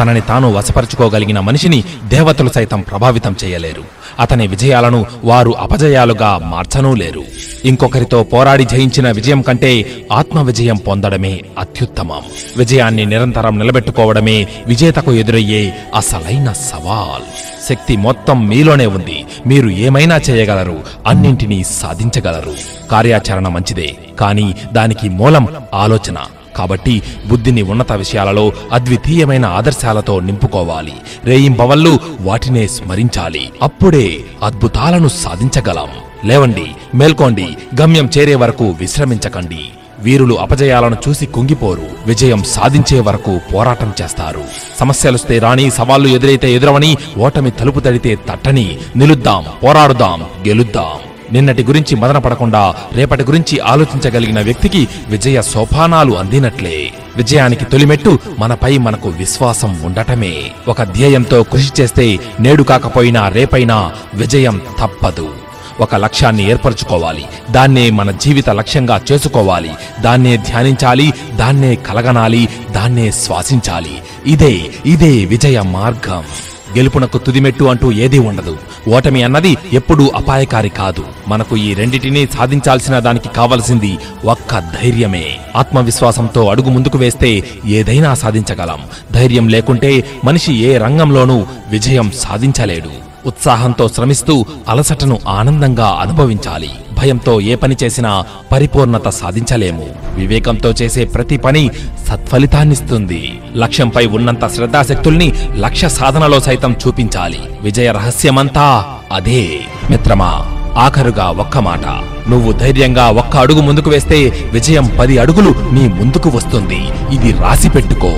తనని తాను వశపరుచుకోగలిగిన మనిషిని దేవతలు సైతం ప్రభావితం చేయలేరు. అతని విజయాలను వారు అపజయాలుగా మార్చనూ లేరు. ఇంకొకరితో పోరాడి జయించిన విజయం కంటే ఆత్మ విజయం పొందడమే అత్యుత్తమం. విజయాన్ని నిరంతరం నిలబెట్టుకోవడమే విజేతకు ఎదురయ్యే అసలైన సవాల్. శక్తి మొత్తం మీలోనే ఉంది. మీరు ఏమైనా చేయగలరు అన్నింటినీ సాధించగలరు. కార్యాచరణ మంచిదే కానీ దానికి మూలం ఆలోచన. కాబట్టి బుద్ధిని ఉన్నత విషయాలలో అద్వితీయమైన ఆదర్శాలతో నింపుకోవాలి. రేయింబవళ్ళు వాటినే స్మరించాలి. అప్పుడే అద్భుతాలను సాధించగలం. లేవండి మేల్కోండి గమ్యం చేరే వరకు విశ్రమించకండి. వీరులు అపజయాలను చూసి కుంగిపోరు. విజయం సాధించే వరకు పోరాటం చేస్తారు. సమస్యలుస్తే రాని సవాళ్ళు ఎదురైతే ఎదురవని ఓటమి తలుపు తడితే తట్టని నిలుద్దాం పోరాడుదాం గెలుద్దాం. నిన్నటి గురించి మదన పడకుండా రేపటి గురించి ఆలోచించగలిగిన వ్యక్తికి విజయ సోపానాలు అందినట్లే. విజయానికి తొలిమెట్టు మనపై మనకు విశ్వాసం ఉండటమే. ఒక ధ్యేయంతో కృషి చేస్తే నేడు కాకపోయినా రేపైనా విజయం తప్పదు. ఒక లక్ష్యాన్ని ఏర్పరచుకోవాలి. దాన్నే మన జీవిత లక్ష్యంగా చేసుకోవాలి. దాన్నే ధ్యానించాలి దాన్నే కలగనాలి దాన్నే శ్వాసించాలి. ఇదే ఇదే విజయ మార్గం. గెలుపునకు తుదిమెట్టు అంటూ ఏదీ ఉండదు. ఓటమి అన్నది ఎప్పుడూ అపాయకారి కాదు. మనకు ఈ రెండింటినీ సాధించాల్సిన దానికి కావలసింది ఒక్క ధైర్యమే. ఆత్మవిశ్వాసంతో అడుగు ముందుకు వేస్తే ఏదైనా సాధించగలం. ధైర్యం లేకుంటే మనిషి ఏ రంగంలోనూ విజయం సాధించలేడు. ఉత్సాహంతో శ్రమిస్తూ అలసటను ఆనందంగా అనుభవించాలి. భయంతో ఏ పని చేసినా పరిపూర్ణత సాధించలేము. వివేకంతో చేసే ప్రతి పని సత్ఫలితాన్నిస్తుంది. లక్ష్యంపై ఉన్నంత శ్రద్ధాశక్తుల్ని లక్ష్య సాధనలో సైతం చూపించాలి. విజయ రహస్యమంతా అదే. మిత్రమా ఆఖరుగా ఒక్క మాట. నువ్వు ధైర్యంగా ఒక్క అడుగు ముందుకు వేస్తే విజయం పది అడుగులు నీ ముందుకు వస్తుంది. ఇది రాసి పెట్టుకో.